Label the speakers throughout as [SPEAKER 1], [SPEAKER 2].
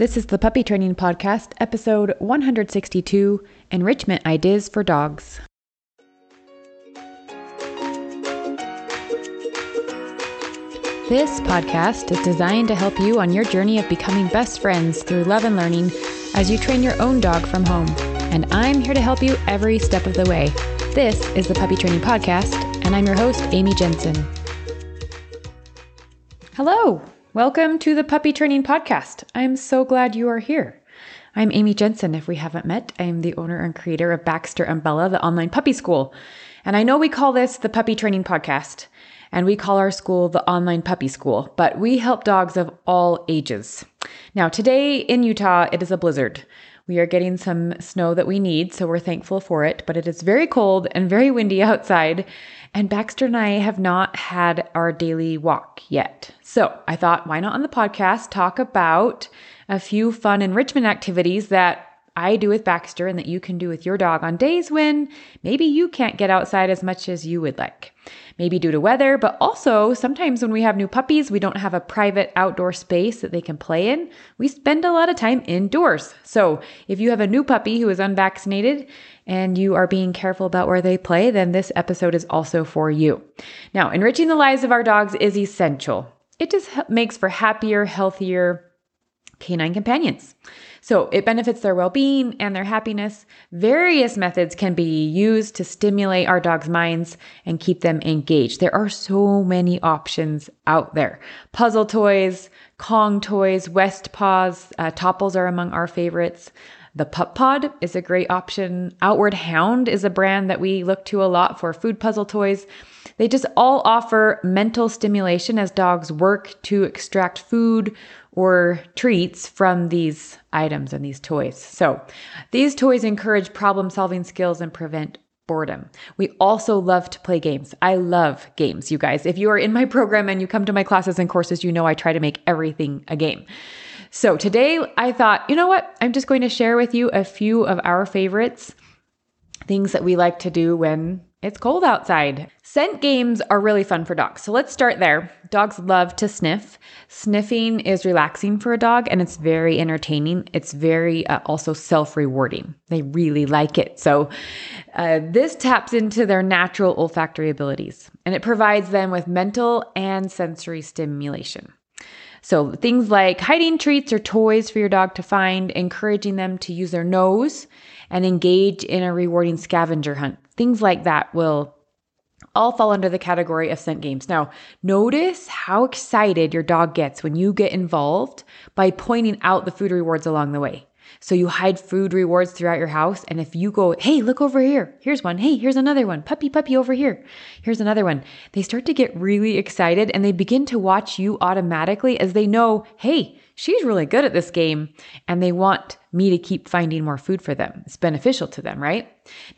[SPEAKER 1] This is the Puppy Training Podcast, episode 162 Enrichment Ideas for Dogs. This podcast is designed to help you on your journey of becoming best friends through love and learning as you train your own dog from home. And I'm here to help you every step of the way. This is the Puppy Training Podcast, and I'm your host, Amy Jensen. Hello, welcome to the Puppy Training Podcast. I'm so glad you are here. I'm Amy Jensen. If we haven't met, I'm the owner and creator of Baxter and Bella, the online puppy school. And I know we call this the Puppy Training Podcast and we call our school the Online Puppy School, but we help dogs of all ages. Now, today in Utah, it is a blizzard. We are getting some snow that we need, so we're thankful for it, but it is very cold and very windy outside. And Baxter and I have not had our daily walk yet. So I thought, why not on the podcast talk about a few fun enrichment activities that I do with Baxter and that you can do with your dog on days when maybe you can't get outside as much as you would like. Maybe due to weather, but also sometimes when we have new puppies, we don't have a private outdoor space that they can play in. We spend a lot of time indoors. So if you have a new puppy who is unvaccinated and you are being careful about where they play, then this episode is also for you. Now, enriching the lives of our dogs is essential. It just makes for happier, healthier canine companions. So it benefits their well being and their happiness. Various methods can be used to stimulate our dog's minds and keep them engaged. There are so many options out there puzzle toys, Kong toys, West Paws, uh, Toppls are among our favorites. The Pup Pod is a great option. Outward Hound is a brand that we look to a lot for food puzzle toys. They just all offer mental stimulation as dogs work to extract food or treats from these items and these toys. So, these toys encourage problem solving skills and prevent boredom. We also love to play games. I love games, you guys. If you are in my program and you come to my classes and courses, you know I try to make everything a game. So, today I thought, you know what? I'm just going to share with you a few of our favorites, things that we like to do when it's cold outside. Scent games are really fun for dogs. So let's start there. Dogs love to sniff. Sniffing is relaxing for a dog and it's very entertaining. It's very uh, also self rewarding. They really like it. So uh, this taps into their natural olfactory abilities and it provides them with mental and sensory stimulation. So things like hiding treats or toys for your dog to find, encouraging them to use their nose and engage in a rewarding scavenger hunt Things like that will all fall under the category of scent games. Now, notice how excited your dog gets when you get involved by pointing out the food rewards along the way. So you hide food rewards throughout your house. And if you go, hey, look over here. Here's one. Hey, here's another one. Puppy, puppy over here. Here's another one. They start to get really excited and they begin to watch you automatically as they know, hey, she's really good at this game and they want me to keep finding more food for them. It's beneficial to them, right?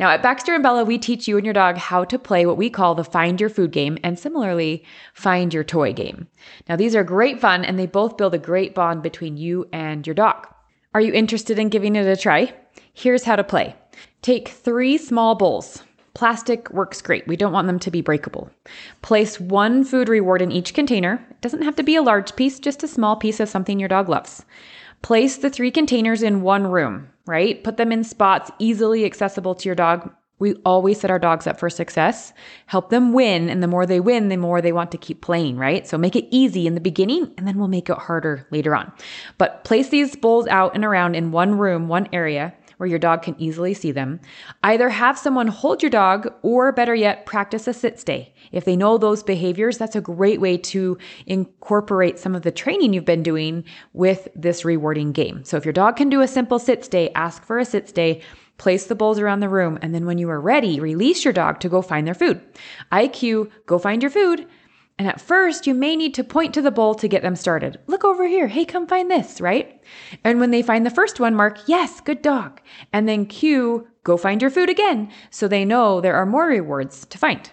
[SPEAKER 1] Now, at Baxter and Bella, we teach you and your dog how to play what we call the find your food game and similarly find your toy game. Now, these are great fun and they both build a great bond between you and your dog. Are you interested in giving it a try? Here's how to play. Take three small bowls. Plastic works great. We don't want them to be breakable. Place one food reward in each container. It doesn't have to be a large piece, just a small piece of something your dog loves. Place the three containers in one room, right? Put them in spots easily accessible to your dog. We always set our dogs up for success, help them win, and the more they win, the more they want to keep playing, right? So make it easy in the beginning and then we'll make it harder later on. But place these bowls out and around in one room, one area where your dog can easily see them. Either have someone hold your dog or better yet, practice a sit stay. If they know those behaviors, that's a great way to incorporate some of the training you've been doing with this rewarding game. So if your dog can do a simple sit stay, ask for a sit stay. Place the bowls around the room, and then when you are ready, release your dog to go find their food. IQ, go find your food. And at first, you may need to point to the bowl to get them started. Look over here. Hey, come find this, right? And when they find the first one, mark, yes, good dog. And then cue, go find your food again. So they know there are more rewards to find.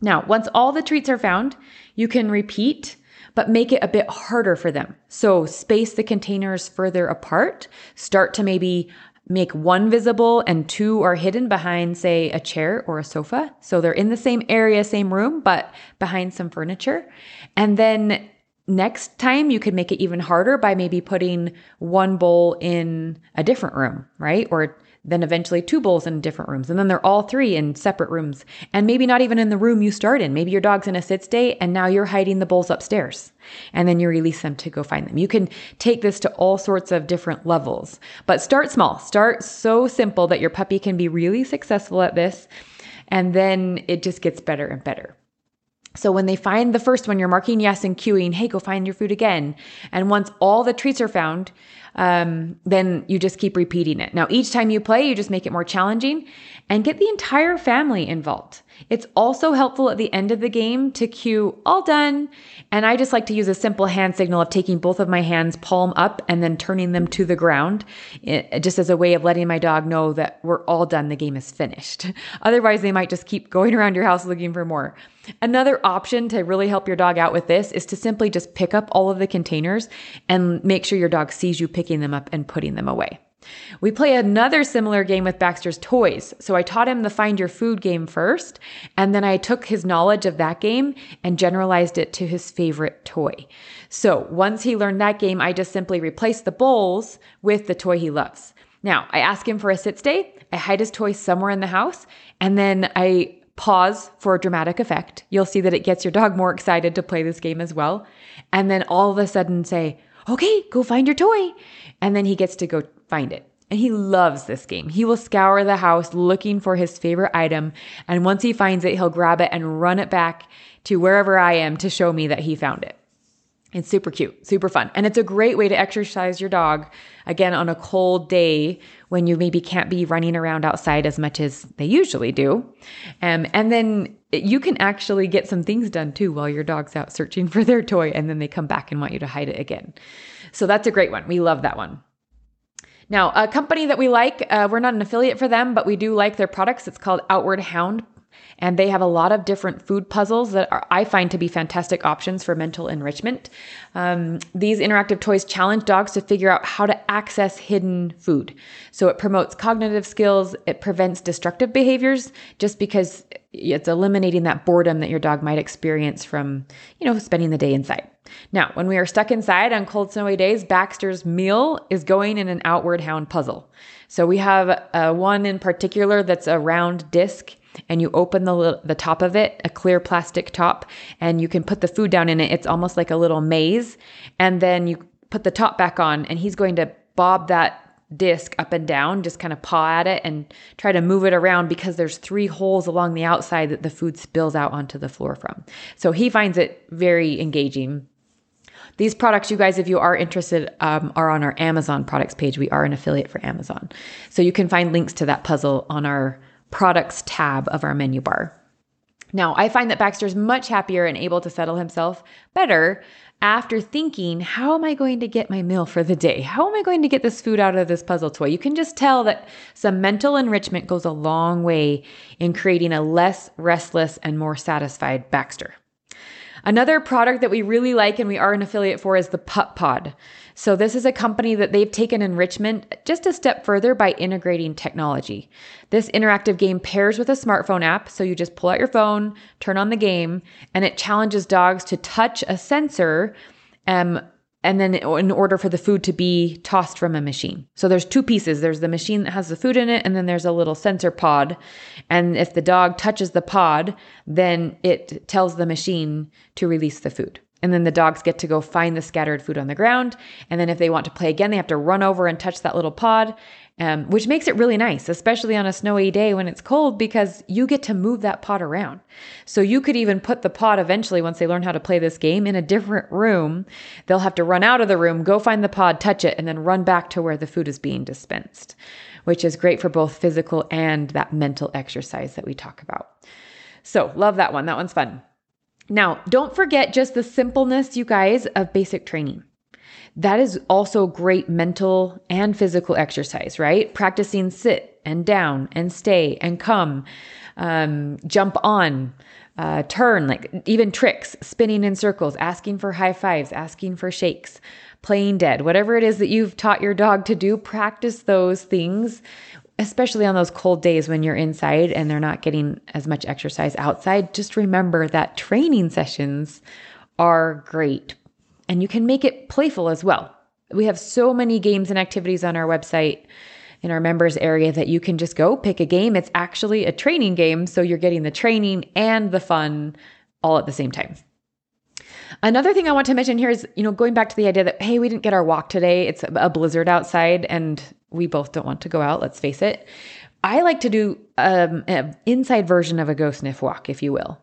[SPEAKER 1] Now, once all the treats are found, you can repeat, but make it a bit harder for them. So space the containers further apart. Start to maybe make one visible and two are hidden behind, say, a chair or a sofa. So they're in the same area, same room, but behind some furniture. And then next time you could make it even harder by maybe putting one bowl in a different room, right? Or then eventually two bowls in different rooms. And then they're all three in separate rooms. And maybe not even in the room you start in. Maybe your dog's in a sit stay and now you're hiding the bowls upstairs. And then you release them to go find them. You can take this to all sorts of different levels. But start small. Start so simple that your puppy can be really successful at this. And then it just gets better and better. So when they find the first one, you're marking yes and cueing, hey, go find your food again. And once all the treats are found, um, then you just keep repeating it. Now, each time you play, you just make it more challenging and get the entire family involved. It's also helpful at the end of the game to cue all done. And I just like to use a simple hand signal of taking both of my hands palm up and then turning them to the ground, eh, just as a way of letting my dog know that we're all done. The game is finished. Otherwise, they might just keep going around your house looking for more. Another option to really help your dog out with this is to simply just pick up all of the containers and make sure your dog sees you picking them up and putting them away. We play another similar game with Baxter's toys. So I taught him the find your food game first, and then I took his knowledge of that game and generalized it to his favorite toy. So once he learned that game, I just simply replaced the bowls with the toy he loves. Now, I ask him for a sit stay, I hide his toy somewhere in the house, and then I pause for a dramatic effect. You'll see that it gets your dog more excited to play this game as well. And then all of a sudden say, okay, go find your toy. And then he gets to go find it. And he loves this game. He will scour the house looking for his favorite item. And once he finds it, he'll grab it and run it back to wherever I am to show me that he found it. It's super cute, super fun. And it's a great way to exercise your dog again on a cold day when you maybe can't be running around outside as much as they usually do. Um, and then you can actually get some things done too while your dog's out searching for their toy and then they come back and want you to hide it again. So that's a great one. We love that one. Now, a company that we like, uh, we're not an affiliate for them, but we do like their products. It's called Outward Hound and they have a lot of different food puzzles that are, I find to be fantastic options for mental enrichment. Um, these interactive toys challenge dogs to figure out how to access hidden food. So it promotes cognitive skills, it prevents destructive behaviors just because it's eliminating that boredom that your dog might experience from, you know, spending the day inside. Now, when we are stuck inside on cold, snowy days, Baxter's meal is going in an outward hound puzzle. So we have uh, one in particular that's a round disc and you open the the top of it, a clear plastic top, and you can put the food down in it. It's almost like a little maze, and then you put the top back on, and he's going to bob that disc up and down, just kind of paw at it and try to move it around because there's three holes along the outside that the food spills out onto the floor from. So he finds it very engaging. These products, you guys, if you are interested, um, are on our Amazon products page. We are an affiliate for Amazon. So you can find links to that puzzle on our products tab of our menu bar. Now, I find that Baxter's much happier and able to settle himself better after thinking, how am I going to get my meal for the day? How am I going to get this food out of this puzzle toy? You can just tell that some mental enrichment goes a long way in creating a less restless and more satisfied Baxter. Another product that we really like and we are an affiliate for is the Pup Pod. So, this is a company that they've taken enrichment just a step further by integrating technology. This interactive game pairs with a smartphone app. So, you just pull out your phone, turn on the game, and it challenges dogs to touch a sensor um, and then in order for the food to be tossed from a machine. So there's two pieces. There's the machine that has the food in it and then there's a little sensor pod. And if the dog touches the pod, then it tells the machine to release the food. And then the dogs get to go find the scattered food on the ground. And then if they want to play again, they have to run over and touch that little pod, um, which makes it really nice, especially on a snowy day when it's cold, because you get to move that pod around. So you could even put the pod eventually, once they learn how to play this game, in a different room. They'll have to run out of the room, go find the pod, touch it, and then run back to where the food is being dispensed, which is great for both physical and that mental exercise that we talk about. So, love that one. That one's fun. Now, don't forget just the simpleness, you guys, of basic training. That is also great mental and physical exercise, right? Practicing sit and down and stay and come, um, jump on, uh, turn, like even tricks, spinning in circles, asking for high fives, asking for shakes, playing dead, whatever it is that you've taught your dog to do, practice those things especially on those cold days when you're inside and they're not getting as much exercise outside, just remember that training sessions are great and you can make it playful as well. We have so many games and activities on our website in our members area that you can just go pick a game. It's actually a training game, so you're getting the training and the fun all at the same time. Another thing I want to mention here is, you know, going back to the idea that, hey, we didn't get our walk today. It's a blizzard outside and we both don't want to go out, let's face it. I like to do um, an inside version of a go sniff walk, if you will.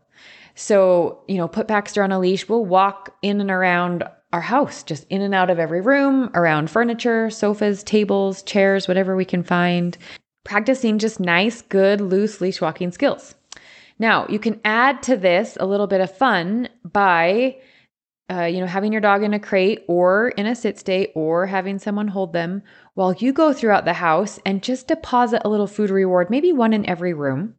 [SPEAKER 1] So, you know, put Baxter on a leash. We'll walk in and around our house, just in and out of every room, around furniture, sofas, tables, chairs, whatever we can find, practicing just nice, good, loose leash walking skills. Now, you can add to this a little bit of fun by uh, you know, having your dog in a crate or in a sit stay or having someone hold them while you go throughout the house and just deposit a little food reward, maybe one in every room.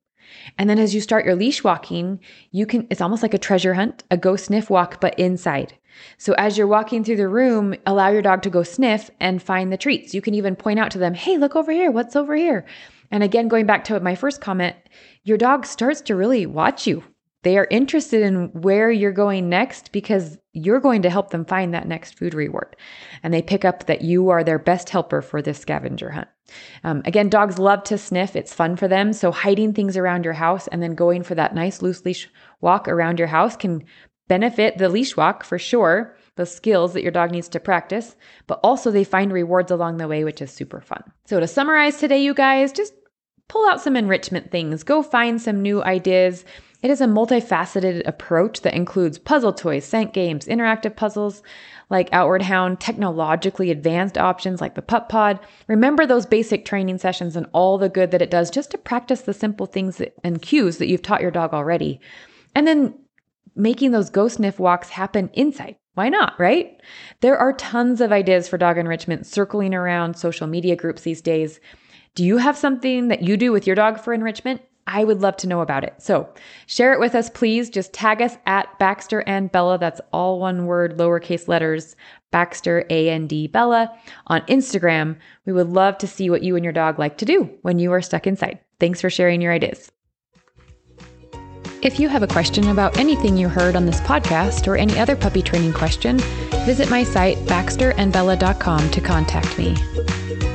[SPEAKER 1] And then as you start your leash walking, you can, it's almost like a treasure hunt, a go sniff walk, but inside. So as you're walking through the room, allow your dog to go sniff and find the treats. You can even point out to them, hey, look over here. What's over here? And again, going back to my first comment, your dog starts to really watch you. They are interested in where you're going next because you're going to help them find that next food reward. And they pick up that you are their best helper for this scavenger hunt. Um, again, dogs love to sniff, it's fun for them. So, hiding things around your house and then going for that nice loose leash walk around your house can benefit the leash walk for sure, the skills that your dog needs to practice, but also they find rewards along the way, which is super fun. So, to summarize today, you guys, just pull out some enrichment things, go find some new ideas. It is a multifaceted approach that includes puzzle toys, scent games, interactive puzzles like Outward Hound, technologically advanced options like the Pup Pod. Remember those basic training sessions and all the good that it does just to practice the simple things and cues that you've taught your dog already. And then making those go sniff walks happen inside. Why not, right? There are tons of ideas for dog enrichment circling around social media groups these days. Do you have something that you do with your dog for enrichment? I would love to know about it. So share it with us, please. Just tag us at Baxter and Bella. That's all one word, lowercase letters, Baxter and Bella on Instagram. We would love to see what you and your dog like to do when you are stuck inside. Thanks for sharing your ideas. If you have a question about anything you heard on this podcast or any other puppy training question, visit my site baxterandbella.com to contact me.